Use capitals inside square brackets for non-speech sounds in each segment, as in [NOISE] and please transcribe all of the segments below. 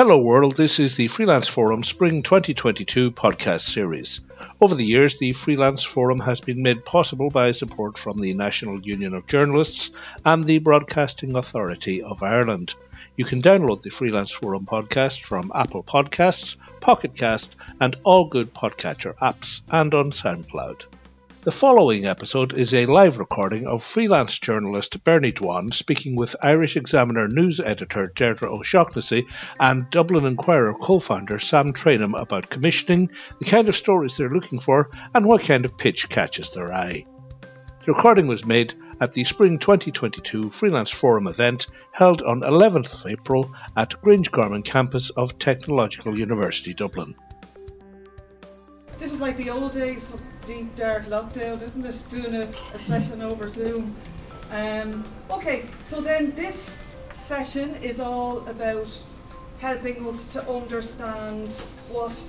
Hello World, this is the Freelance Forum Spring 2022 podcast series. Over the years, the Freelance Forum has been made possible by support from the National Union of Journalists and the Broadcasting Authority of Ireland. You can download the Freelance Forum podcast from Apple Podcasts, Pocket Cast, and all good podcatcher apps, and on SoundCloud. The following episode is a live recording of freelance journalist Bernie Dwan speaking with Irish Examiner news editor Deirdre O'Shaughnessy and Dublin Inquirer co-founder Sam Tranum about commissioning, the kind of stories they're looking for, and what kind of pitch catches their eye. The recording was made at the Spring 2022 Freelance Forum event held on 11th of April at Grangegarman campus of Technological University Dublin. This is like the old days deep dark lockdown, isn't it? Doing a, a session over Zoom. Um, okay, so then this session is all about helping us to understand what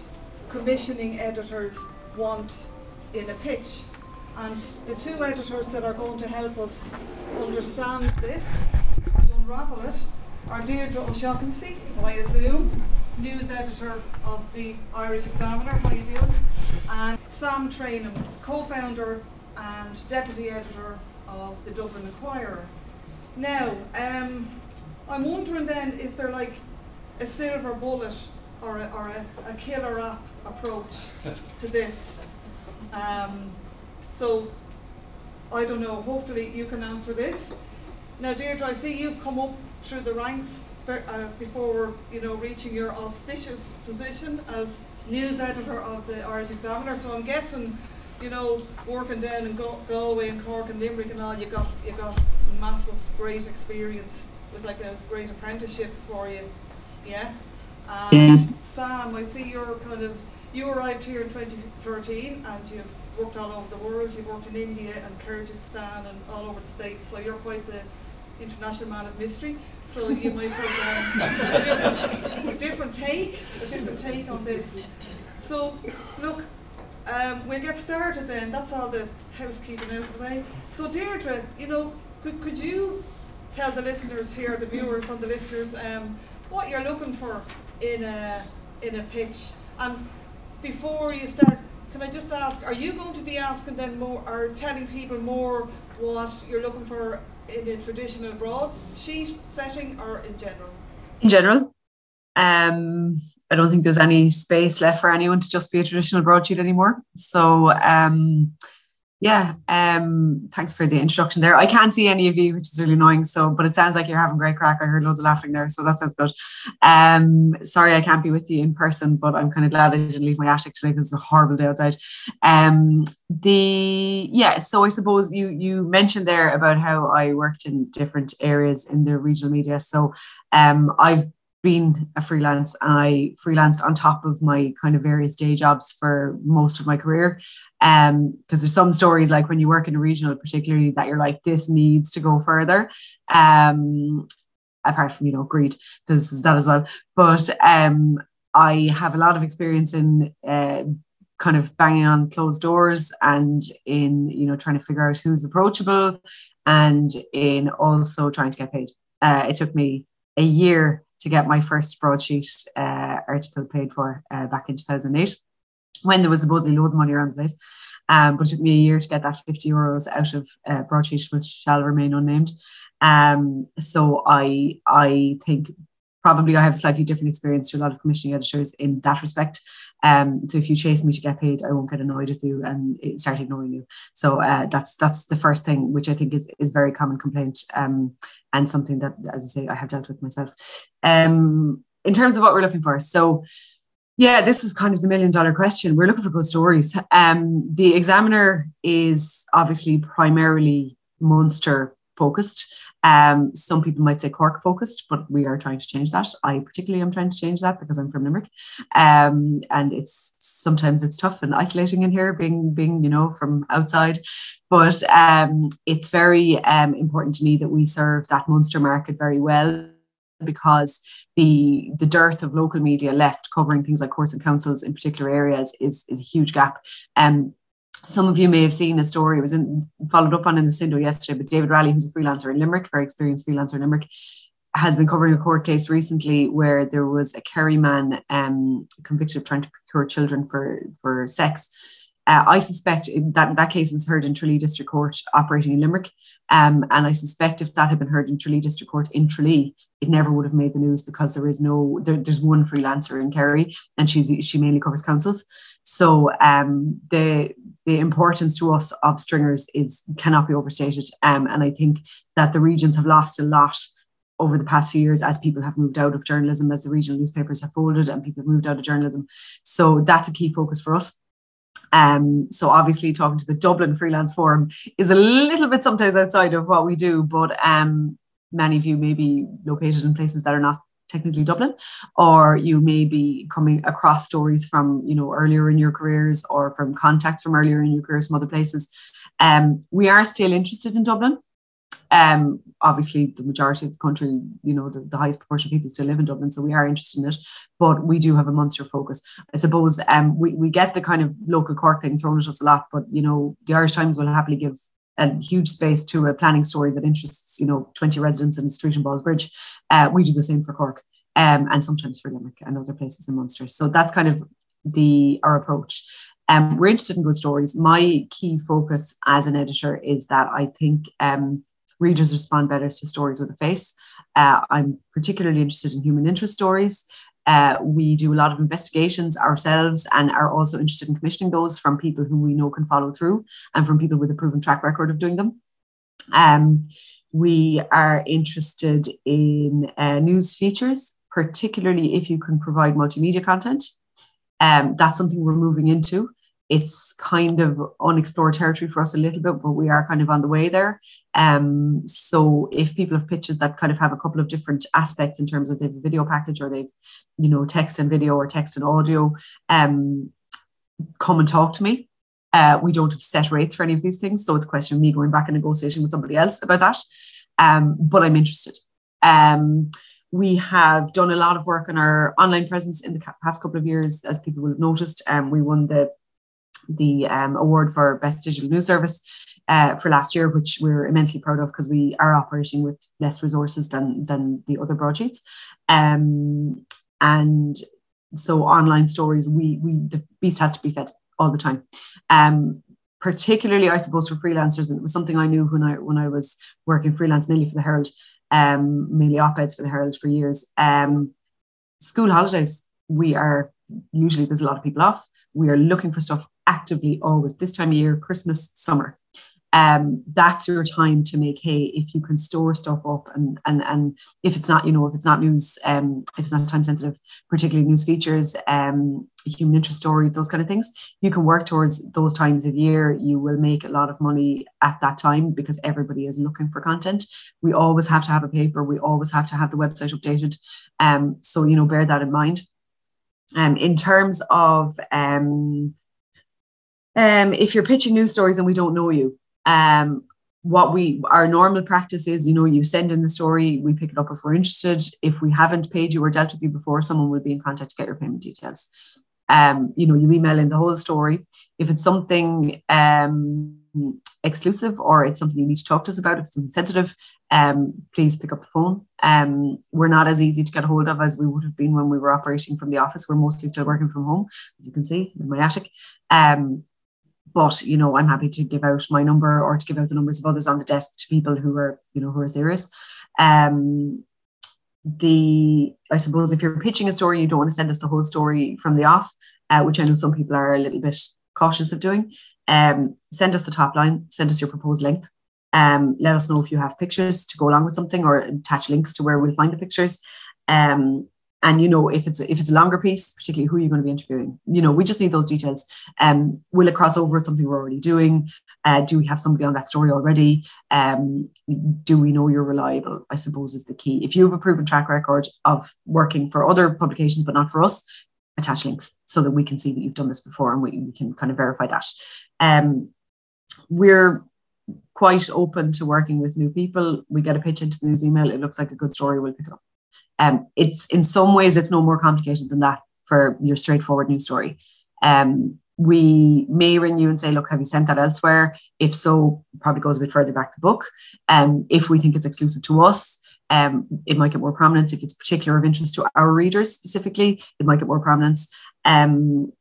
commissioning editors want in a pitch. And the two editors that are going to help us understand this and unravel it are Deirdre O'Shaughnessy via Zoom news editor of the Irish Examiner. How are you doing? And Sam Tranum, co-founder and deputy editor of the Dublin Inquirer. Now, um, I'm wondering then, is there like a silver bullet or a, or a, a killer app approach to this? Um, so, I don't know. Hopefully, you can answer this. Now, Deirdre, I see you've come up through the ranks uh, before you know reaching your auspicious position as news editor of the Irish Examiner. So I'm guessing, you know, working down in Galway and Cork and Limerick and all, you got you got massive, great experience. It was like a great apprenticeship for you, yeah. And yeah. Sam, I see you're kind of you arrived here in 2013 and you've worked all over the world. You've worked in India and Kyrgyzstan and all over the states. So you're quite the international man of mystery. So you might have [LAUGHS] a different, a different take, a different take on this. So look, um, we'll get started then. That's all the housekeeping out of the way. So Deirdre, you know, could, could you tell the listeners here, the viewers and the listeners, um, what you're looking for in a in a pitch? And before you start, can I just ask, are you going to be asking them more or telling people more what you're looking for in a traditional broadsheet setting or in general? In general. Um, I don't think there's any space left for anyone to just be a traditional broadsheet anymore. So um, yeah, um, thanks for the introduction there. I can't see any of you, which is really annoying. So, but it sounds like you're having great crack. I heard loads of laughing there, so that sounds good. Um, sorry I can't be with you in person, but I'm kind of glad I didn't leave my attic today because it's a horrible day outside. Um, the yeah, so I suppose you you mentioned there about how I worked in different areas in the regional media. So, um, I've been a freelance I freelanced on top of my kind of various day jobs for most of my career. Um, because there's some stories like when you work in a regional, particularly that you're like, this needs to go further. Um, apart from, you know, greed, there's that as well. But um I have a lot of experience in uh, kind of banging on closed doors and in, you know, trying to figure out who's approachable and in also trying to get paid. Uh, it took me a year to get my first broadsheet uh, article paid for uh, back in 2008 when there was supposedly loads of money around the place. Um, but it took me a year to get that 50 euros out of uh, broadsheet, which shall remain unnamed. Um, so I I think probably I have a slightly different experience to a lot of commissioning editors in that respect. Um, so if you chase me to get paid, I won't get annoyed with you and start ignoring you. So uh, that's that's the first thing, which I think is is very common complaint um, and something that, as I say, I have dealt with myself. Um, in terms of what we're looking for, so yeah, this is kind of the million dollar question. We're looking for good stories. Um, the examiner is obviously primarily Munster focused. Um, some people might say Cork focused, but we are trying to change that. I particularly am trying to change that because I'm from Limerick, um, and it's sometimes it's tough and isolating in here, being being you know from outside. But um, it's very um, important to me that we serve that Munster market very well because the the dearth of local media left covering things like courts and councils in particular areas is is a huge gap. Um, some of you may have seen a story, it was in, followed up on in the Sindo yesterday, but David Raleigh, who's a freelancer in Limerick, very experienced freelancer in Limerick, has been covering a court case recently where there was a Kerry man um, convicted of trying to procure children for, for sex. Uh, I suspect that that case was heard in Tralee District Court operating in Limerick. Um, and I suspect if that had been heard in Tralee District Court in Tralee, it never would have made the news because there is no, there, there's one freelancer in Kerry and she's, she mainly covers councils. So um, the, the importance to us of stringers is cannot be overstated. Um, and I think that the regions have lost a lot over the past few years as people have moved out of journalism, as the regional newspapers have folded and people have moved out of journalism. So that's a key focus for us. Um, so obviously talking to the Dublin Freelance Forum is a little bit sometimes outside of what we do, but um, many of you may be located in places that are not technically Dublin, or you may be coming across stories from you know earlier in your careers or from contacts from earlier in your careers from other places. Um, we are still interested in Dublin. Um, obviously, the majority of the country, you know, the, the, highest proportion of people still live in Dublin, so we are interested in it. But we do have a Munster focus. I suppose um, we, we get the kind of local Cork thing thrown at us a lot, but, you know, the Irish Times will happily give a huge space to a planning story that interests, you know, 20 residents in the street in Ballsbridge. Uh, we do the same for Cork um, and sometimes for Limerick and other places in Munster. So that's kind of the our approach. Um, we're interested in good stories. My key focus as an editor is that I think um, readers respond better to stories with a face. Uh, I'm particularly interested in human interest stories. Uh, we do a lot of investigations ourselves and are also interested in commissioning those from people who we know can follow through and from people with a proven track record of doing them. Um, we are interested in uh, news features, particularly if you can provide multimedia content. Um, that's something we're moving into it's kind of unexplored territory for us a little bit, but we are kind of on the way there. Um, so if people have pitches that kind of have a couple of different aspects in terms of a video package or they've, you know, text and video or text and audio, um, come and talk to me. Uh, we don't have set rates for any of these things, so it's a question of me going back and negotiating with somebody else about that. Um, but I'm interested. Um, we have done a lot of work on our online presence in the past couple of years, as people will have noticed. Um, we won the the um, award for Best Digital News Service uh, for last year, which we're immensely proud of because we are operating with less resources than, than the other broadsheets. Um, and so online stories, we, we the beast has to be fed all the time. Um, particularly, I suppose, for freelancers, and it was something I knew when I when I was working freelance mainly for the Herald, um, mainly op-eds for the Herald for years. Um, school holidays, we are usually there's a lot of people off. We are looking for stuff actively always this time of year, Christmas, summer. Um, that's your time to make hay if you can store stuff up and and and if it's not you know if it's not news um if it's not time sensitive particularly news features um human interest stories those kind of things you can work towards those times of year. You will make a lot of money at that time because everybody is looking for content. We always have to have a paper. We always have to have the website updated. Um so you know bear that in mind. Um in terms of um um, if you're pitching news stories and we don't know you, um, what we our normal practice is, you know, you send in the story, we pick it up if we're interested. If we haven't paid you or dealt with you before, someone will be in contact to get your payment details. Um, you know, you email in the whole story. If it's something um, exclusive or it's something you need to talk to us about, if it's something sensitive, um, please pick up the phone. Um, we're not as easy to get hold of as we would have been when we were operating from the office. We're mostly still working from home, as you can see in my attic. Um, but you know i'm happy to give out my number or to give out the numbers of others on the desk to people who are you know who are serious. Um the i suppose if you're pitching a story you don't want to send us the whole story from the off uh, which i know some people are a little bit cautious of doing. Um send us the top line send us your proposed length. Um let us know if you have pictures to go along with something or attach links to where we'll find the pictures. Um and you know if it's if it's a longer piece particularly who you're going to be interviewing you know we just need those details. Um will it cross over with something we're already doing? Uh, do we have somebody on that story already? Um do we know you're reliable i suppose is the key. If you have a proven track record of working for other publications but not for us attach links so that we can see that you've done this before and we, we can kind of verify that. Um we're quite open to working with new people. We get a pitch into the news email. It looks like a good story. We'll pick it up um, it's in some ways it's no more complicated than that for your straightforward news story. Um, we may ring you and say, look, have you sent that elsewhere? If so, probably goes a bit further back the book. Um, if we think it's exclusive to us, um, it might get more prominence. If it's particular of interest to our readers specifically, it might get more prominence. Um,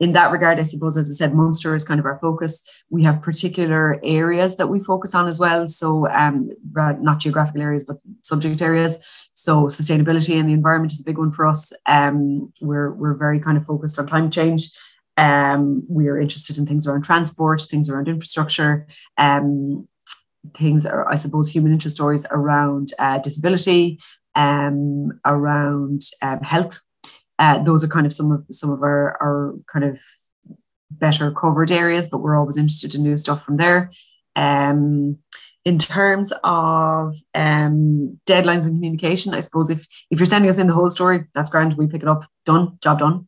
in that regard, I suppose, as I said, Munster is kind of our focus. We have particular areas that we focus on as well. So, um, not geographical areas, but subject areas. So, sustainability and the environment is a big one for us. Um, we're we're very kind of focused on climate change. Um, we are interested in things around transport, things around infrastructure, um, things are, I suppose, human interest stories around uh, disability, um, around um, health uh, those are kind of some of some of our, our kind of better covered areas, but we're always interested in new stuff from there. Um, in terms of um, deadlines and communication, I suppose if if you're sending us in the whole story, that's grand. We pick it up, done, job done.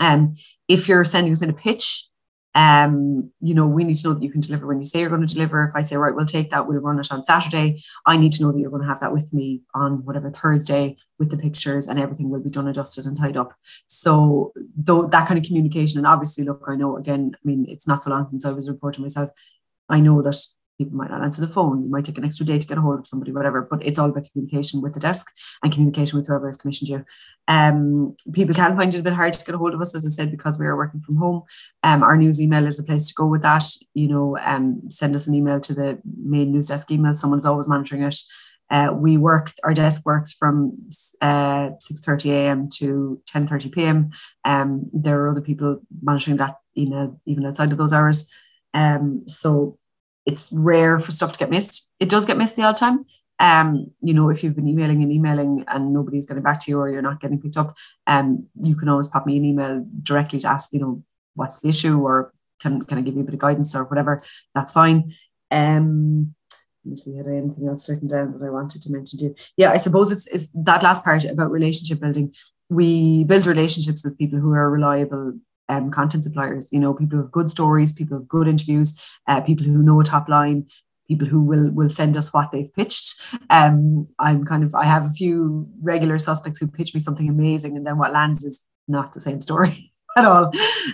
Um, if you're sending us in a pitch, um, you know, we need to know that you can deliver when you say you're going to deliver. If I say, right, we'll take that, we'll run it on Saturday, I need to know that you're going to have that with me on whatever Thursday with the pictures and everything will be done, adjusted and tied up. So though that kind of communication, and obviously, look, I know again, I mean, it's not so long since I was reporting myself. I know that people might not answer the phone. You might take an extra day to get a hold of somebody, whatever. But it's all about communication with the desk and communication with whoever has commissioned you. Um, people can find it a bit hard to get a hold of us, as I said, because we are working from home. Um, our news email is the place to go with that. You know, um, send us an email to the main news desk email. Someone's always monitoring it. Uh, we work, our desk works from uh, 6.30 a.m. to 10.30 p.m. Um, there are other people monitoring that email even outside of those hours. Um, so it's rare for stuff to get missed. It does get missed the odd time. Um, you know, if you've been emailing and emailing and nobody's getting back to you or you're not getting picked up, um, you can always pop me an email directly to ask, you know, what's the issue or can can I give you a bit of guidance or whatever. That's fine. Um, let me see, had I anything else written down that I wanted to mention to you? Yeah, I suppose it's, it's that last part about relationship building. We build relationships with people who are reliable um, content suppliers, you know, people who have good stories, people have good interviews, uh, people who know a top line, people who will will send us what they've pitched. Um, I'm kind of I have a few regular suspects who pitch me something amazing, and then what lands is not the same story [LAUGHS] at all.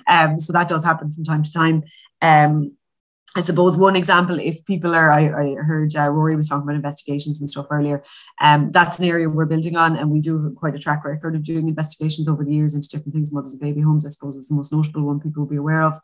Um, so that does happen from time to time. Um, I suppose one example, if people are, I, I heard uh, Rory was talking about investigations and stuff earlier. Um, that's an area we're building on, and we do have quite a track record of doing investigations over the years into different things. Mothers and baby homes, I suppose, is the most notable one people will be aware of.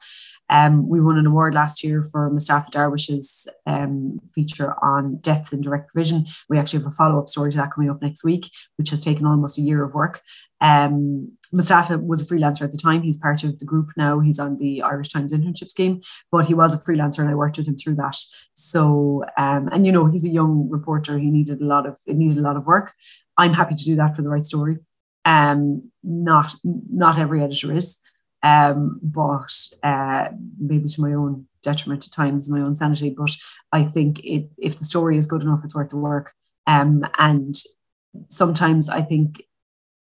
Um, we won an award last year for Mustafa Darwish's um, feature on death in direct provision. We actually have a follow up story to that coming up next week, which has taken almost a year of work. Um, Mustafa was a freelancer at the time. He's part of the group now. He's on the Irish Times internship scheme, but he was a freelancer and I worked with him through that. So, um, and you know, he's a young reporter. He needed a lot of, it needed a lot of work. I'm happy to do that for the right story. Um, not, not every editor is, um, but uh, maybe to my own detriment at times, my own sanity. But I think it, if the story is good enough, it's worth the work. Um, and sometimes I think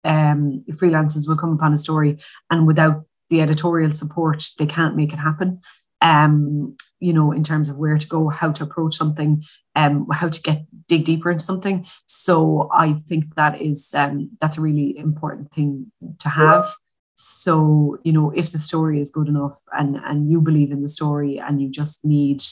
um, freelancers will come upon a story and without the editorial support, they can't make it happen. Um, you know, in terms of where to go, how to approach something, um, how to get dig deeper into something. So I think that is um, that's a really important thing to have. So you know, if the story is good enough and and you believe in the story and you just need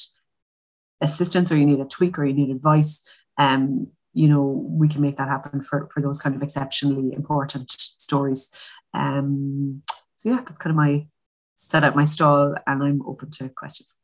assistance or you need a tweak or you need advice, um, you know we can make that happen for for those kind of exceptionally important stories. Um so yeah that's kind of my set up my stall and i'm open to questions.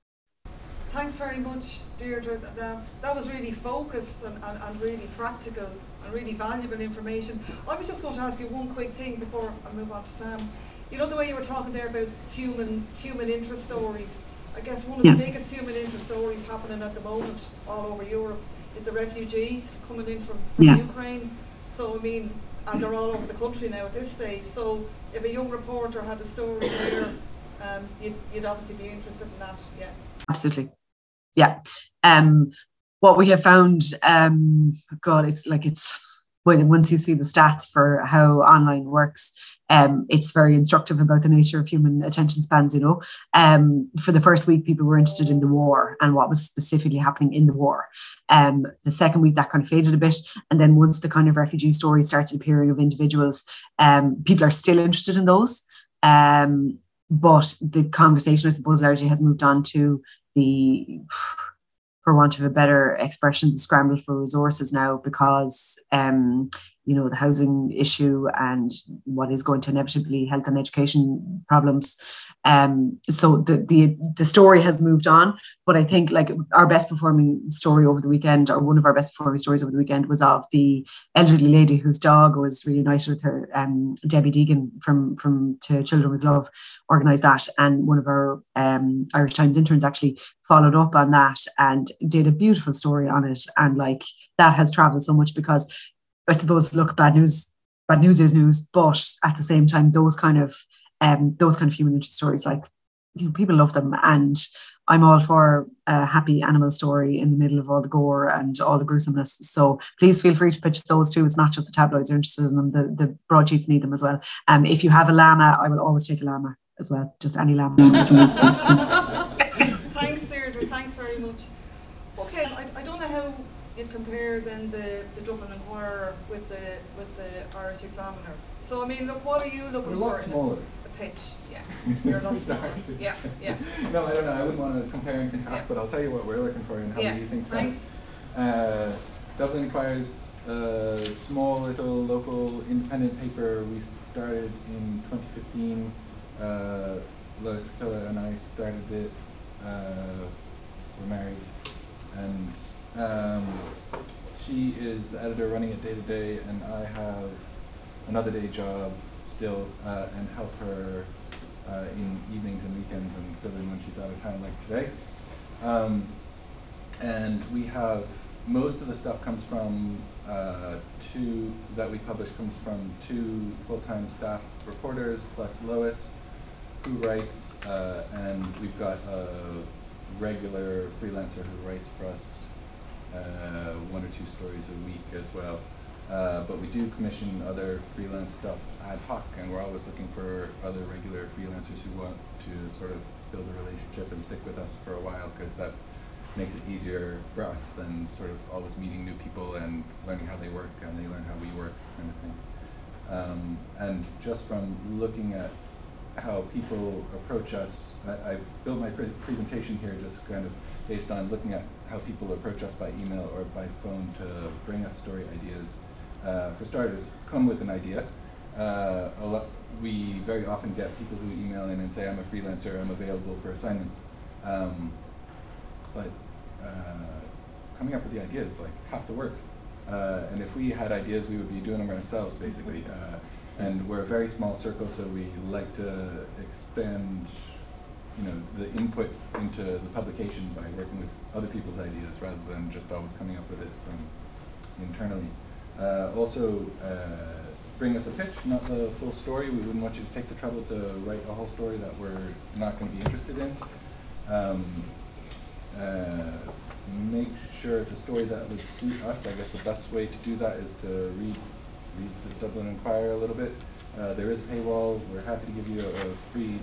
Thanks very much deirdre. That, that was really focused and, and, and really practical and really valuable information i was just going to ask you one quick thing before i move on to sam you know the way you were talking there about human human interest stories i guess one of yeah. the biggest human interest stories happening at the moment all over europe is the refugees coming in from, from yeah. Ukraine. So I mean, and they're all over the country now at this stage. So if a young reporter had a story there, um, you'd, you'd obviously be interested in that. Yeah. Absolutely. Yeah. Um, what we have found, um, God, it's like it's when once you see the stats for how online works, um, it's very instructive about the nature of human attention spans. You know, um, for the first week, people were interested in the war and what was specifically happening in the war. Um, the second week, that kind of faded a bit, and then once the kind of refugee stories started appearing of individuals, um, people are still interested in those. Um, but the conversation, I suppose, largely has moved on to the for want of a better expression, the scramble for resources now because um, you know the housing issue and what is going to inevitably health and education problems. Um, so the, the the story has moved on but i think like our best performing story over the weekend or one of our best performing stories over the weekend was of the elderly lady whose dog was reunited with her um, debbie deegan from from to children with love organized that. And one of our um, irish times interns actually followed up on that and did a beautiful story on it. And like that has traveled so much because I suppose, look, bad news, bad news is news, but at the same time, those kind of um, those kind of human interest stories, like you know, people love them, and I'm all for a happy animal story in the middle of all the gore and all the gruesomeness. So please feel free to pitch those too. It's not just the tabloids are interested in them; the, the broadsheets need them as well. Um, if you have a llama, I will always take a llama as well. Just any llama. [LAUGHS] Thanks, Deirdre. Thanks very much. Okay, I, I don't know how you'd compare then the, the Dublin Inquirer with the with the Irish Examiner. So I mean, look, what are you looking We're a lot for? smaller. A pitch, yeah. [LAUGHS] You're a lot smaller. Yeah, yeah, [LAUGHS] No, I don't know. I wouldn't want to compare and contrast, Yeah. but I'll tell you what we're looking for and how yeah. we think Thanks. Uh, Dublin Inquirer's a small little local independent paper. We started in 2015. Uh, Lois and I started it. Uh, we're married, and um, she is the editor running it day to day, and I have another day job still uh, and help her uh, in evenings and weekends and fill in when she's out of town, like today. Um, and we have most of the stuff comes from uh, two that we publish comes from two full-time staff reporters plus Lois, who writes, uh, and we've got a regular freelancer who writes for us uh, one or two stories a week as well. Uh, but we do commission other freelance stuff ad hoc, and we're always looking for other regular freelancers who want to sort of build a relationship and stick with us for a while, because that makes it easier for us than sort of always meeting new people and learning how they work, and they learn how we work, kind of thing. Um, and just from looking at how people approach us, I, I've built my pre- presentation here just kind of based on looking at how people approach us by email or by phone to bring us story ideas. Uh, for starters, come with an idea. Uh, we very often get people who email in and say, I'm a freelancer, I'm available for assignments. Um, but uh, coming up with the ideas like half the work. Uh, and if we had ideas, we would be doing them ourselves, basically. Uh, and we're a very small circle, so we like to expand, you know, the input into the publication by working with other people's ideas rather than just always coming up with it from internally. Uh, also, uh, bring us a pitch, not the full story. We wouldn't want you to take the trouble to write a whole story that we're not going to be interested in. Um, uh, make sure it's a story that would suit us. I guess the best way to do that is to read read the Dublin Inquirer a little bit. Uh, there is a paywall. We're happy to give you a, a free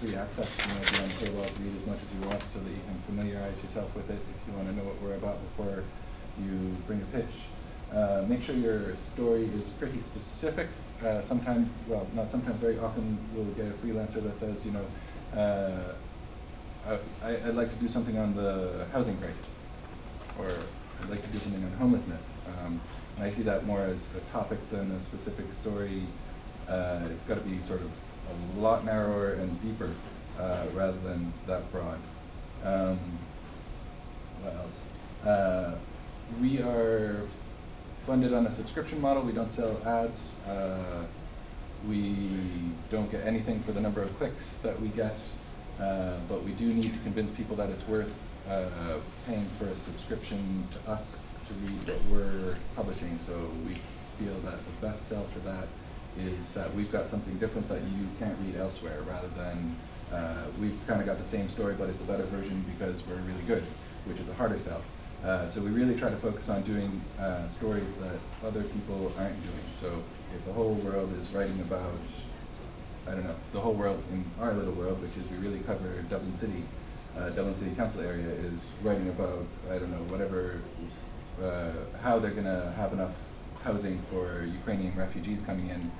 free access. You know, be on the paywall to read as much as you want, so that you can familiarize yourself with it if you want to know what we're about before you bring a pitch. Uh, make sure your story is pretty specific. Uh, sometimes, well, not sometimes, very often we'll get a freelancer that says, you know, uh, I, I'd like to do something on the housing crisis, or I'd like to do something on homelessness. Um, and I see that more as a topic than a specific story. Uh, it's got to be sort of a lot narrower and deeper uh, rather than that broad. Um, what else? Uh, we are funded on a subscription model. We don't sell ads. Uh, we don't get anything for the number of clicks that we get. Uh, but we do need to convince people that it's worth uh, paying for a subscription to us to read what we're publishing. So we feel that the best sell for that is that we've got something different that you can't read elsewhere, rather than uh, we've kind of got the same story, but it's a better version because we're really good, which is a harder sell. Uh, so we really try to focus on doing uh, stories that other people aren't doing. So if the whole world is writing about I don't know, the whole world in our little world, which is we really cover Dublin City, uh, Dublin City Council area, is writing about, I don't know, whatever, uh, how they're going to have enough housing for Ukrainian refugees coming in.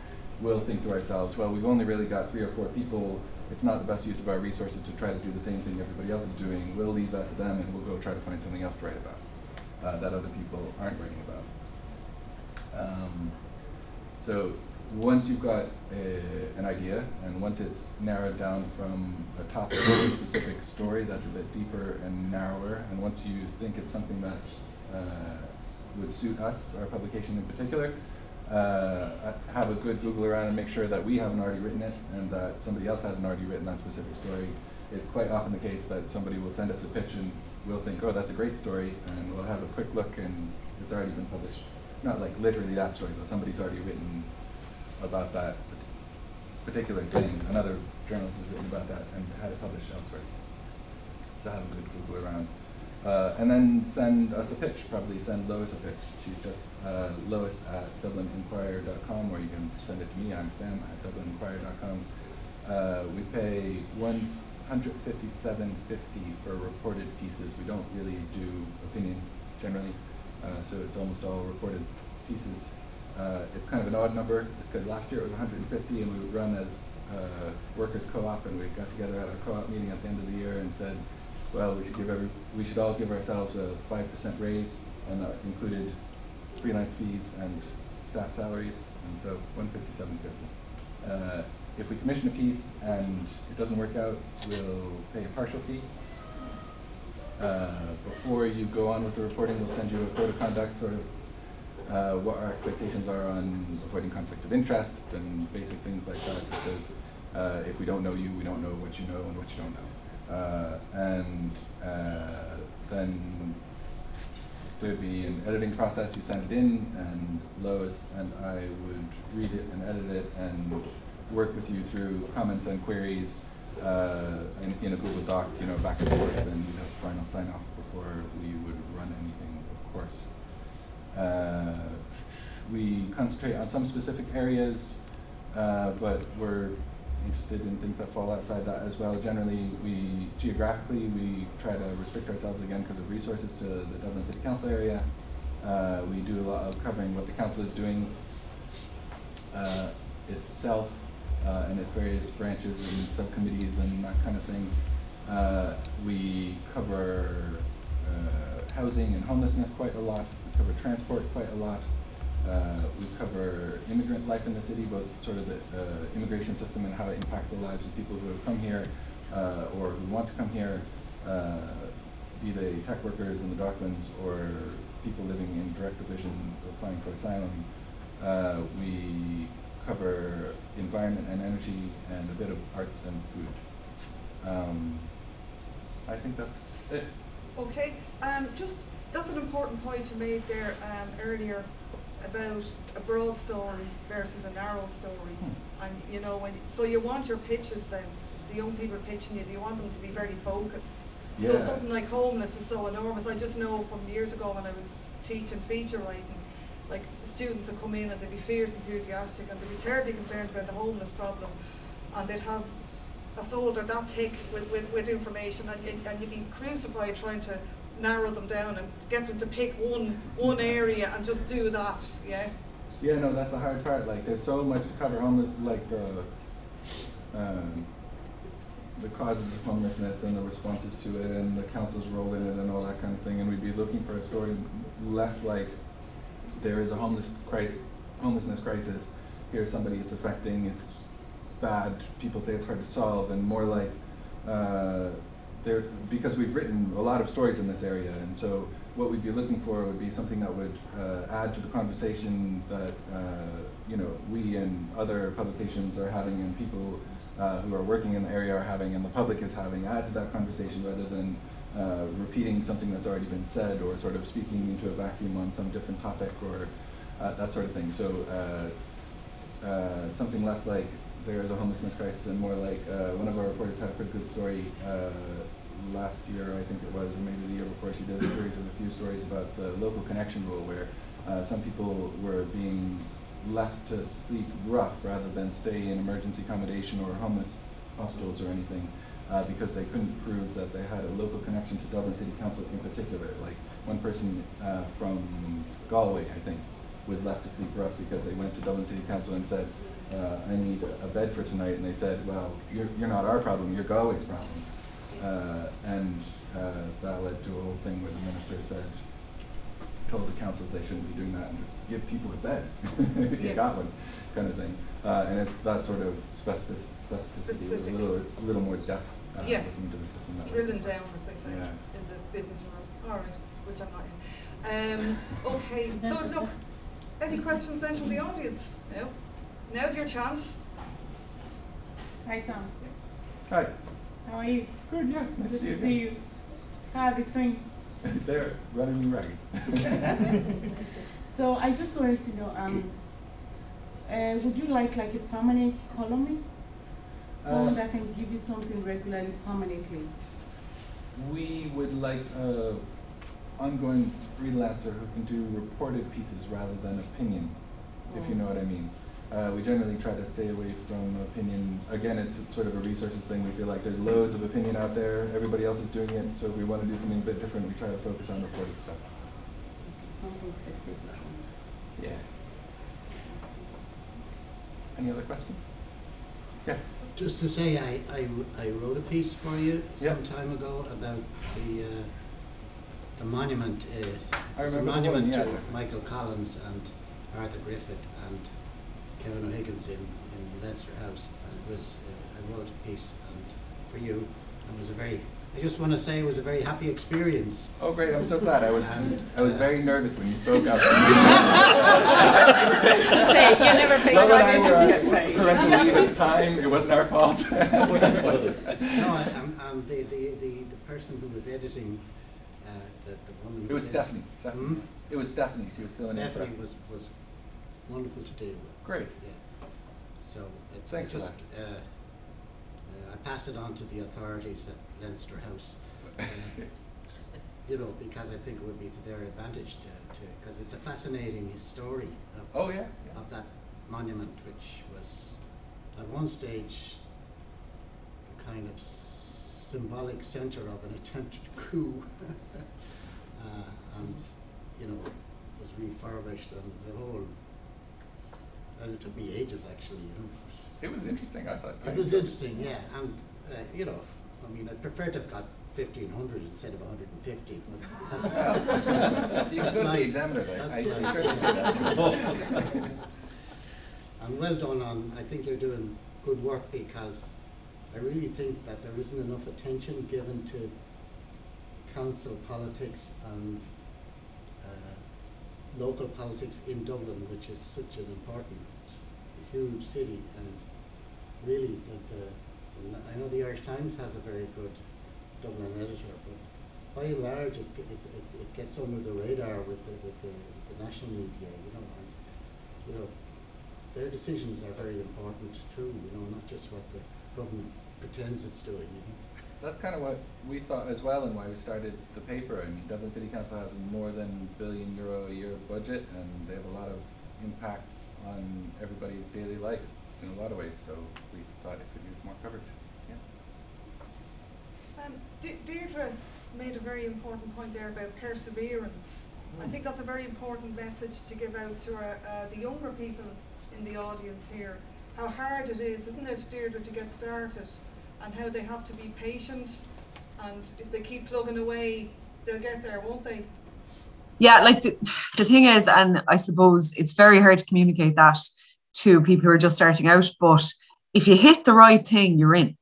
We'll think to ourselves, well, we've only really got three or four people. It's not the best use of our resources to try to do the same thing everybody else is doing. We'll leave that to them and we'll go try to find something else to write about uh, that other people aren't writing about. Um, so once you've got a, an idea and once it's narrowed down from a topic to a specific story that's a bit deeper and narrower, and once you think it's something that uh, would suit us, our publication in particular, uh, have a good Google around and make sure that we haven't already written it and that somebody else hasn't already written that specific story. It's quite often the case that somebody will send us a pitch and we'll think, oh, that's a great story, and we'll have a quick look and it's already been published. Not like literally that story, but somebody's already written about that particular thing. Another journalist has written about that and had it published elsewhere. So have a good Google around. Uh, and then send us a pitch, probably send Lois a pitch. She's just uh, Lois at dublininquirer.com, or you can send it to me, I'm Sam at dublininquirer.com. Uh, we pay 157.50 for reported pieces. We don't really do opinion generally, uh, so it's almost all reported pieces. Uh, it's kind of an odd number because last year it was 150 and we would run as uh, workers co-op and we got together at our co-op meeting at the end of the year and said, well, we should give every, we should all give ourselves a 5% raise and that included freelance fees and staff salaries and so 157.50. Uh, if we commission a piece and it doesn't work out, we'll pay a partial fee. Uh, before you go on with the reporting, we'll send you a code of conduct, sort of uh, what our expectations are on avoiding conflicts of interest and basic things like that. Because uh, if we don't know you, we don't know what you know and what you don't know. Uh, and uh, then there'd be an editing process. You send it in, and Lois and I would read it and edit it and work with you through comments and queries uh, in, in, a Google Doc, you know, back and forth, and you'd have final sign off before we would run anything, of course. Uh, we concentrate on some specific areas, uh, but we're interested in things that fall outside that as well. Generally, we geographically we try to restrict ourselves again because of resources to the Dublin City Council area. Uh, we do a lot of covering what the council is doing uh, itself uh, and its various branches and subcommittees and that kind of thing. Uh, we cover uh, housing and homelessness quite a lot. We cover transport quite a lot. Uh, we cover immigrant life in the city, both sort of the uh, immigration system and how it impacts the lives of people who have come here uh, or who want to come here, be they tech workers in the Docklands or people living in direct provision applying for asylum. we cover environment and energy and a bit of arts and food. Um, I think that's it. Okay, um, just that's an important point you made there um, earlier about a broad story versus a narrow story. Hmm. And you know, when so you want your pitches then, the young people pitching you, you want them to be very focused. Yeah. So something like homeless is so enormous. I just know from years ago when I was teaching feature writing, like students would come in and they'd be fierce enthusiastic and they'd be terribly concerned about the homeless problem and they'd have a folder that thick with, with, with information and, and you'd be crucified trying to narrow them down and get them to pick one one area and just do that, yeah? Yeah, no, that's the hard part. Like, there's so much to cover. Homeless, like the um, the causes of homelessness and the responses to it, and the council's role in it, and all that kind of thing. And we'd be looking for a story less like there is a homeless crisis, homelessness crisis. Here's somebody it's affecting. It's bad. People say it's hard to solve, and more like uh, there because we've written a lot of stories in this area, and so what we'd be looking for would be something that would uh, add to the conversation that uh, you know we and other publications are having, and people uh, who are working in the area are having, and the public is having. Add to that conversation rather than uh, repeating something that's already been said or sort of speaking into a vacuum on some different topic or uh, that sort of thing. So uh, something less like there is a homelessness crisis and more like uh, one of our reporters had a pretty good story uh, last year, I think it was, or maybe the year before, she did a series of a few stories about the local connection rule where some people were being left to sleep rough rather than stay in emergency accommodation or homeless hostels or anything uh, because they couldn't prove that they had a local connection to Dublin City Council in particular. Like one person uh, from Galway, I think, was left to sleep rough because they went to Dublin City Council and said, uh, I need a bed for tonight, and they said, well, you're, you're not our problem, you're Galway's problem. Uh, and uh, that led to a whole thing where the minister said, told the councils they shouldn't be doing that and just give people a bed [LAUGHS] if you Yeah. got one, kind of thing. Uh, and it's that sort of specific, specificity, with Specific. a little, a little more depth uh, Yeah. looking into the system. That way. Drilling down, as they say, Yeah. in the business world. All right, which I'm not in. Um, okay, so [LAUGHS] look, any questions then from the audience? No? Now's your chance. Hi Sam, Hi. how are you? Good, yeah. Nice Good to see you. to see you. How are the twins? They're running me ragged. [LAUGHS] So I just wanted to know, um, uh, would you like like a permanent columnist? Someone Uh, that can give you something regularly, permanently? We would like a ongoing freelancer who can do reported pieces rather than opinion, if you know what I mean. Uh, we generally try to stay away from opinion. Again, it's sort of a resources thing. We feel like there's loads of opinion out there. Everybody else is doing it. So if we want to do something a bit different, we try to focus on reported stuff. Something specific. Yeah. Any other questions? Yeah. Just to say, I, I, I wrote a piece for you Yeah. some time ago about the, uh, the monument. Uh, I it's a remember the one, monument yeah. to Michael Collins and Arthur Griffith and Kevin O'Higgins in, in Leinster House. And it was, uh, I wrote a piece and for you. It was a very, I just want to say it was a very happy experience. Oh, great! I'm so glad. I was And, I was uh, very nervous when you spoke [LAUGHS] [LAUGHS] say, you never paid and I to were on parental [LAUGHS] leave at the time. It wasn't our fault. No, I, I'm, I'm the, the, the, the person who was editing, uh, the, the woman. It was Stephanie. Stephanie. Hmm? It was Stephanie. She was filling in for Stephanie was, was wonderful to deal with. Great. Yeah. So it's Thanks for just, uh, uh, I pass it on to the authorities at Leinster House. [LAUGHS] uh, You know, because I think it would be to their advantage to, to, because it's a fascinating story of, Oh yeah. yeah. of that monument, which was at one stage a kind of symbolic center of an attempted coup. [LAUGHS] uh, and, you know, was refurbished and as a whole. And it took me ages actually, you know. It was interesting. I thought. It was interesting, yeah, and, uh, you know, I mean, I'd prefer to have got fifteen hundred instead of hundred and fifty, but that's, [LAUGHS] you can That's go to the life. examiner. Like, That's I, I life. tried to do that. And well done on, I think you're doing good work because I really think that there isn't enough attention given to council politics and local politics in Dublin, which is such an important, huge city. And really, the, the, the, I know the Irish Times has a very good Dublin editor, but by and large, it, it, it, it gets under the radar with the, with the, the national media, you know, and, you know, their decisions are very important too, you know, not just what the government pretends it's doing, you know. That's kind of what we thought as well, and why we started the paper. I mean, Dublin City Council has more than billion euro a year budget, and they have a lot of impact on everybody's daily life in a lot of ways. So we thought it could use more coverage. Yeah. Um, De- Deirdre made a very important point there about perseverance. I think that's a very important message to give out to our, uh, the younger people in the audience here. How hard it is, isn't it, Deirdre, to get started, and how they have to be patient, and if they keep plugging away, they'll get there, won't they? yeah like the, [SIGHS] the thing is and i suppose it's very hard to communicate that to people who are just starting out but if you hit the right thing you're in.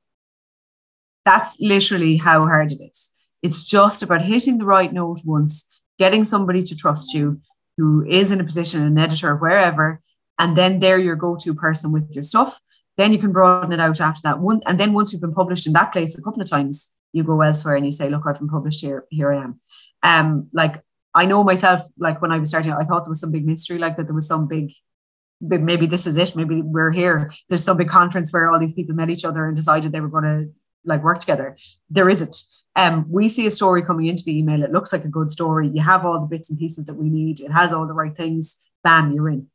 That's literally how hard it is. It's just about hitting the right note once getting somebody to trust you who is in a position an editor wherever and then they're your go-to person with your stuff then you can broaden it out after that one and then once you've been published in that place a couple of times you go elsewhere and you say look i've been published here here i am um like I know myself, like when I was starting, out, I thought there was some big mystery, like that there was some big, big, maybe this is it, maybe we're here. There's some big conference where all these people met each other and decided they were going to like work together. There isn't. Um, we see a story coming into the email. It looks like a good story. You have all the bits and pieces that we need. It has all the right things. Bam, you're in.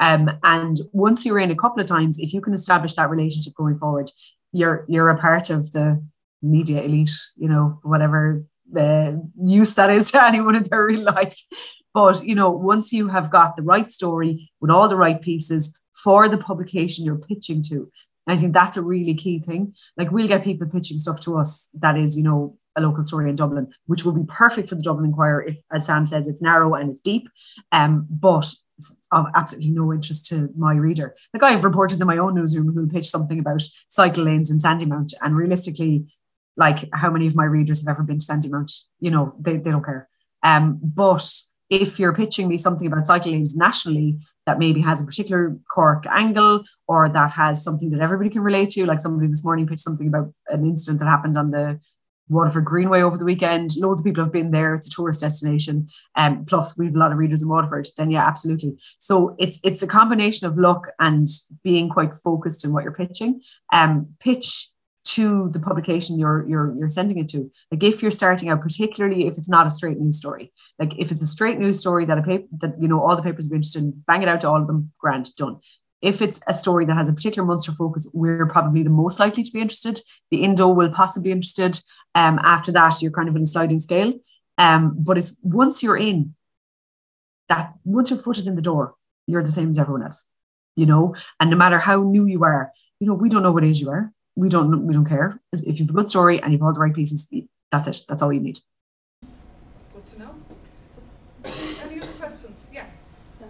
Um, and once you're in a couple of times, if you can establish that relationship going forward, you're you're a part of the media elite. You know, whatever the use that is [LAUGHS] to anyone in their real life. But you know, once you have got the right story with all the right pieces for the publication you're pitching to, I think that's a really key thing. Like we'll get people pitching stuff to us that is, you know, a local story in Dublin, which will be perfect for the Dublin Inquirer if, as Sam says, it's narrow and it's deep. Um, but it's of absolutely no interest to my reader. Like I have reporters in my own newsroom who pitch something about cycle lanes in Sandymount, and realistically, like how many of my readers have ever been to Sandymount? You know, they, they don't care. Um, but if you're pitching me something about cycle lanes nationally that maybe has a particular Cork angle or that has something that everybody can relate to, like somebody this morning pitched something about an incident that happened on the Waterford Greenway over the weekend. Loads of people have been there. It's a tourist destination. Um, plus, we have a lot of readers in Waterford. Then, yeah, absolutely. So it's it's a combination of luck and being quite focused in what you're pitching. Um, pitch to the publication you're you're you're sending it to. Like if you're starting out, particularly if it's not a straight news story. Like if it's a straight news story that a paper that you know all the papers be interested in, bang it out to all of them. Grant done. If it's a story that has a particular Munster focus, we're probably the most likely to be interested. The Indo will possibly be interested. Um, after that, you're kind of in a sliding scale. Um, but it's once you're in, that once your foot is in the door, you're the same as everyone else, you know. And no matter how new you are, you know, we don't know what age you are. We don't we don't care. If you've a good story and you've all the right pieces, that's it. That's all you need. That's good to know. So, any other questions? Yeah.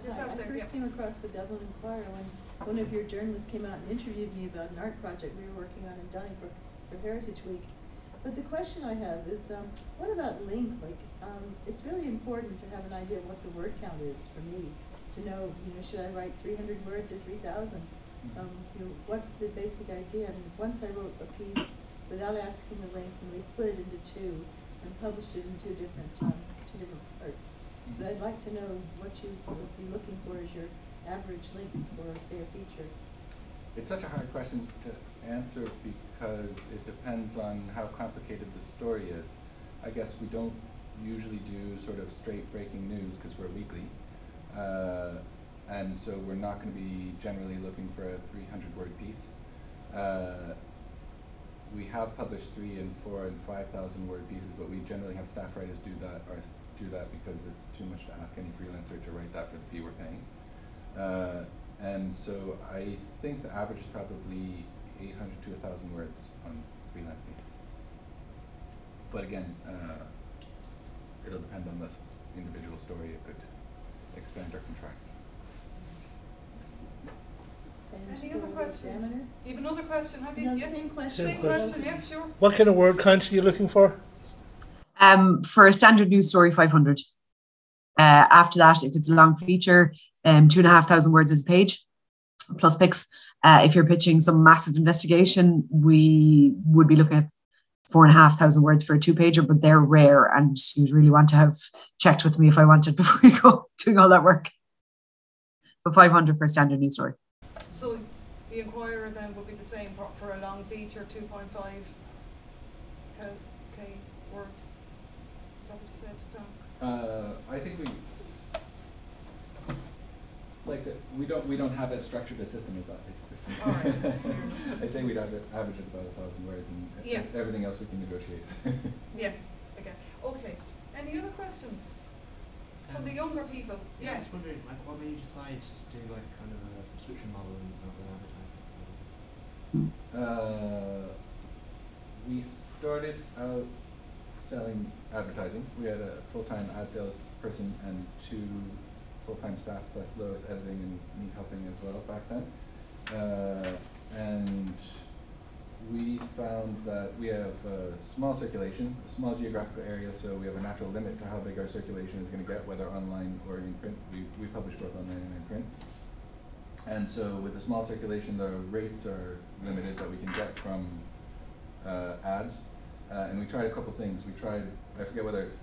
Yourself I first came across the Dublin Inquirer when one of your journalists came out and interviewed me about an art project we were working on in Donnybrook for Heritage Week. But the question I have is, um, what about length? Like, um, it's really important to have an idea of what the word count is for me, to know, you know, should I write three hundred words or three thousand? Um, you know, what's the basic idea? I mean, once I wrote a piece without asking the length, and we split it into two and published it in two different, um, two different parts. But I'd like to know what you would be looking for as your average length for, say, a feature. It's such a hard question to answer because it depends on how complicated the story is. I guess we don't usually do sort of straight breaking news because we're weekly. Uh, and so we're not going to be generally looking for a 300 word piece. Uh, we have published three and four and 5,000 word pieces, but we generally have staff writers do that or do that because it's too much to ask any freelancer to write that for the fee we're paying. Uh, and so I think the average is probably 800 to 1,000 words on freelance pieces. But again, uh, it'll depend on the individual story. It could expand or contract. Any other questions? Examiner? You have another question, have you? No, Yeah. same question. Same Same question, yeah, sure. What kind of word count are you looking for? Um, for a standard news story, 500. Uh, after that, if it's a long feature, um, two and a half thousand words is a page, plus pics. Uh, if you're pitching some massive investigation, we would be looking at four and a half thousand words for a two pager, but they're rare and you'd really want to have checked with me if I wanted [LAUGHS] before you go doing all that work. But 500 for a standard news story. So the Inquirer then would be the same for, for a long feature, two point five K, K words. Is that what you said, Sam? Uh, I think we like we don't we don't have as structured a system as that basically. All right. [LAUGHS] I'd say we'd have it average at about a thousand words, and Yeah. everything else we can negotiate. [LAUGHS] Yeah, okay, okay. Any other questions from the younger people? Yeah, I Yeah. was wondering, like, what made you decide to do like kind of a subscription model and not an advertising? Uh, we started out selling advertising. We had a full-time ad sales person and two full-time staff plus Lois editing and me helping as well back then. Uh, and we found that we have a small circulation, a small geographical area, so we have a natural limit to how big our circulation is going to get, whether online or in print. We, we publish both online and in print. And so with a small circulation, the rates are limited that we can get from uh, ads. Uh, and we tried a couple things. We tried, I forget whether it's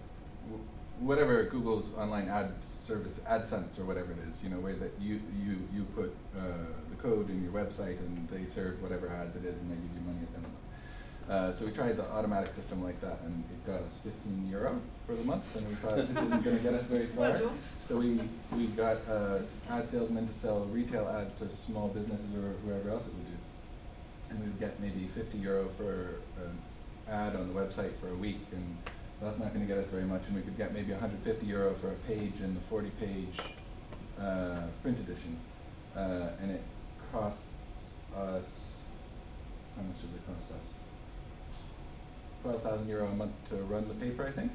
wh- whatever Google's online ad service, AdSense or whatever it is, you know, where that you, you, you put uh, the code in your website and they serve whatever ads it is and they give you money at the end of the month. Uh, so we tried the automatic system like that and it got us 15 euro for the month and we thought this isn't going to get us very far. So we, we got uh, ad salesmen to sell retail ads to small businesses or whoever else it would do. And we would get maybe 50 euro for an ad on the website for a week and that's not going to get us very much, and we could get maybe 150 euro for a page in the 40-page uh, print edition, uh, and it costs us how much does it cost us? 12,000 euro a month to run the paper, I think.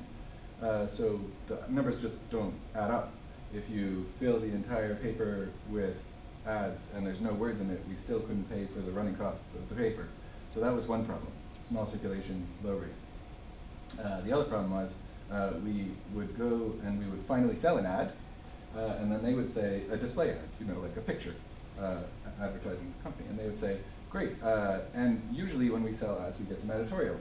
Uh, so the numbers just don't add up. If you fill the entire paper with ads and there's no words in it, we still couldn't pay for the running costs of the paper. So that was one problem, small circulation, low rates. Uh, the other problem was uh, we would go and we would finally sell an ad, uh, and then they would say, a display ad, you know, like a picture uh, advertising company, and they would say, great, uh, and usually when we sell ads, we get some editorial.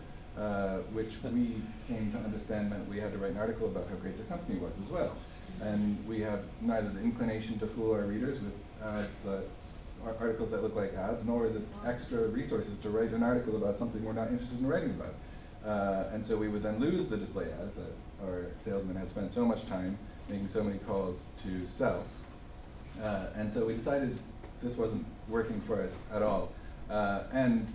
Which we came to understand meant we had to write an article about how great the company was as well. And we have neither the inclination to fool our readers with ads that articles that look like ads, nor the extra resources to write an article about something we're not interested in writing about. Uh, and so we would then lose the display ads that our salesman had spent so much time making so many calls to sell. Uh, and so we decided this wasn't working for us at all. Uh, and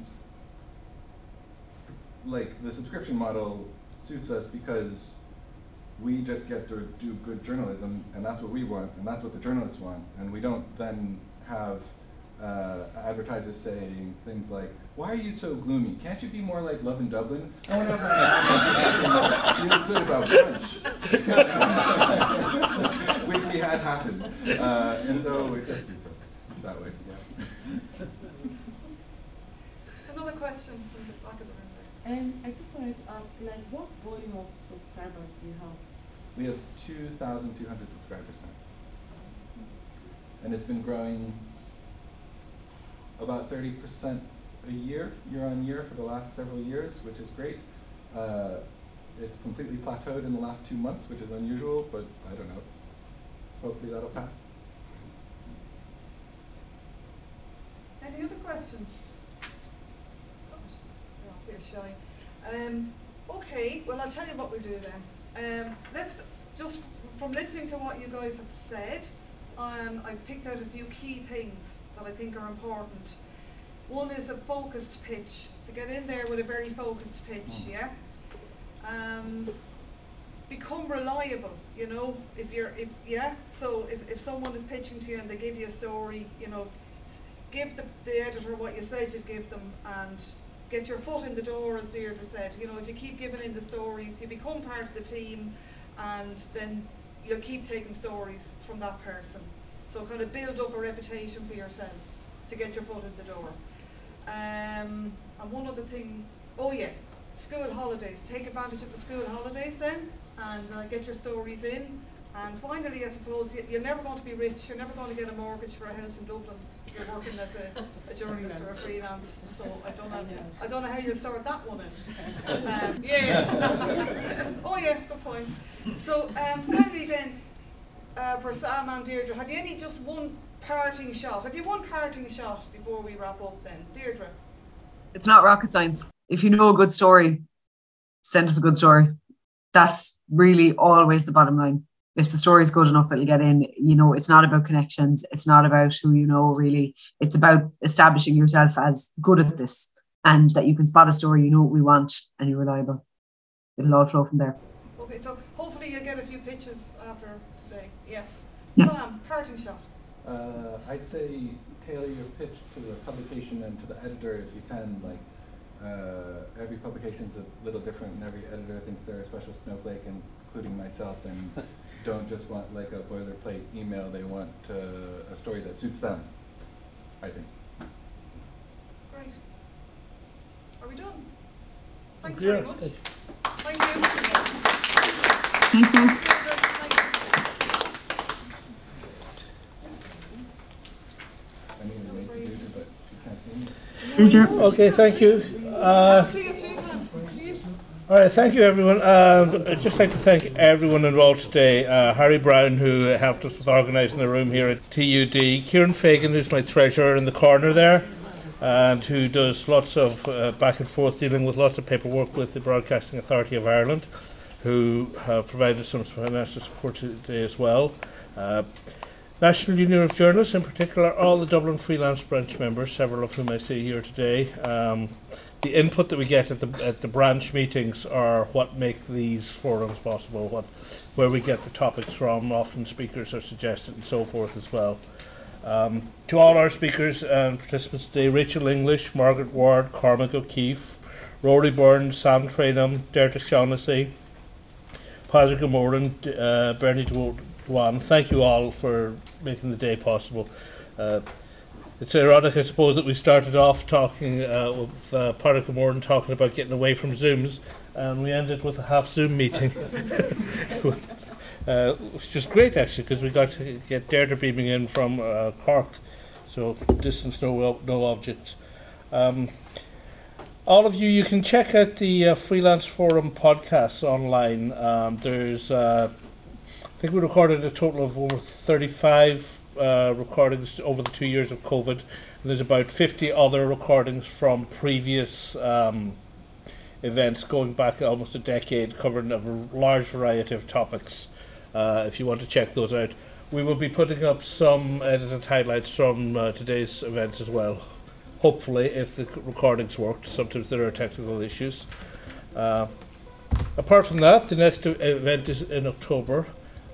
like the subscription model suits us because we just get to do good journalism, and that's what we want, and that's what the journalists want, and we don't then have uh, advertisers saying things like, "Why are you so gloomy? Can't you be more like Lovin Dublin?" I want to feel good about brunch, [LAUGHS] which we had happen, uh, and so it just suits us that way. Yeah. Another question from the back of the room And I just wanted to ask, like, what volume of subscribers do you have? We have 2,200 subscribers now. And it's been growing about 30% a year, year on year, for the last several years, which is great. Uh, it's completely plateaued in the last two months, which is unusual, but I don't know. Hopefully that'll pass. Any other questions? Oh, you're shy. Um, okay, well, I'll tell you what we'll do then. Um, let's just from listening to what you guys have said, um, I picked out a few key things that I think are important. One is a focused pitch to get in there with a very focused pitch, Mm. yeah. Um, become reliable, you know. If you're, if yeah. So if, if someone is pitching to you and they give you a story, you know, give the, the editor what you said you'd give them and get your foot in the door, as Deirdre said. You know, if you keep giving in the stories, you become part of the team, and then you'll keep taking stories from that person. So kind of build up a reputation for yourself to get your foot in the door. Um, and one other thing, oh yeah, school holidays. Take advantage of the school holidays then, and uh, get your stories in. And finally, I suppose you're never going to be rich. You're never going to get a mortgage for a house in Dublin. if You're working as a, a journalist or a freelance. So I don't know. I don't know how you'll sort that one out. Um, yeah. [LAUGHS] oh yeah, good point. So um, finally, then, uh, for Sam and Deirdre, have you any just one parting shot? Have you one parting shot before we wrap up? Then, Deirdre. It's not rocket science. If you know a good story, send us a good story. That's really always the bottom line. If the story is good enough, it'll get in. You know, it's not about connections. It's not about who you know, really. It's about establishing yourself as good at this and that you can spot a story, you know what we want, and you're reliable. It'll all flow from there. Okay, so hopefully you'll get a few pitches after today. Yeah. Yeah. Sam, parting shot. Uh, I'd say tailor your pitch to the publication and to the editor if you can. Like uh, every publication's a little different, and every editor thinks they're a special snowflake, and including myself, and [LAUGHS] don't just want like a boilerplate email. They want uh, a story that suits them. I think. Great. Are we done? Thanks Yeah, very much. thank Thank. [LAUGHS] Thank you. Thank you. I need to wait to do it, but she can't see your- Okay, thank you. Uh. All right, thank you, everyone. Um, I'd just like to thank everyone involved today. Uh, Harry Brown, who helped us with organising the room here at TUD. Kieran Fagan, who's my treasurer in the corner there, and who does lots of uh, back and forth dealing with lots of paperwork with the Broadcasting Authority of Ireland, who have provided some financial support today as well. National Union of Journalists, in particular, all the Dublin Freelance Branch members, several of whom I see here today. Um, the input that we get at the at the branch meetings are what make these forums possible. What where we get the topics from. Often speakers are suggested and so forth as well. Um, to all our speakers and participants today, Rachel English, Margaret Ward, Cormac O'Keefe, Rory Burns, Sam Tranum, Deirdre Shaughnessy, Patrick Moran, uh, Bernie Dwan. Thank you all for making the day possible. Uh, it's ironic, I suppose, that we started off talking uh, with uh, Patrick Moran talking about getting away from Zooms, and we ended with a half Zoom meeting. [LAUGHS] uh, which was great actually because we got to get Deirdre beaming in from uh, Cork, so distance no no objects. Um, all of you, you can check out the uh, Freelance Forum podcasts online. Um, there's, uh, I think we recorded a total of over 35 uh, recordings over the two years of COVID. And there's about 50 other recordings from previous um, events going back almost a decade, covering a large variety of topics. Uh, if you want to check those out, we will be putting up some edited highlights from uh, today's events as well. Hopefully, if the recordings worked, sometimes there are technical issues. Uh, apart from that, the next event is in October.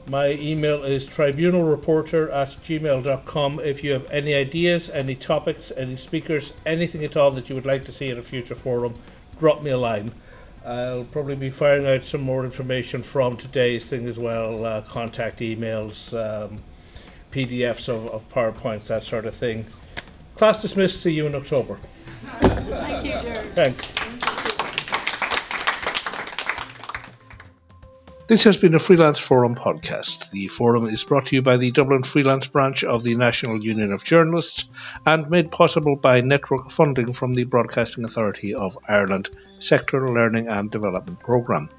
My email is tribunalreporter at gmail.com. If you have any ideas, any topics, any speakers, anything at all that you would like to see in a future forum, drop me a line. I'll probably be firing out some more information from today's thing as well uh, contact emails, um, PDFs of, of PowerPoints, that sort of thing. Class dismissed. See you in October. Thank you, Jared. Thanks. This has been a Freelance Forum podcast. The forum is brought to you by the Dublin Freelance branch of the National Union of Journalists and made possible by network funding from the Broadcasting Authority of Ireland Sectoral Learning and Development Programme.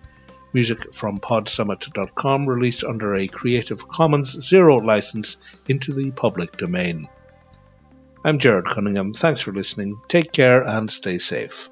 Music from podsummit.com released under a Creative Commons Zero license into the public domain. I'm Jared Cunningham. Thanks for listening. Take care and stay safe.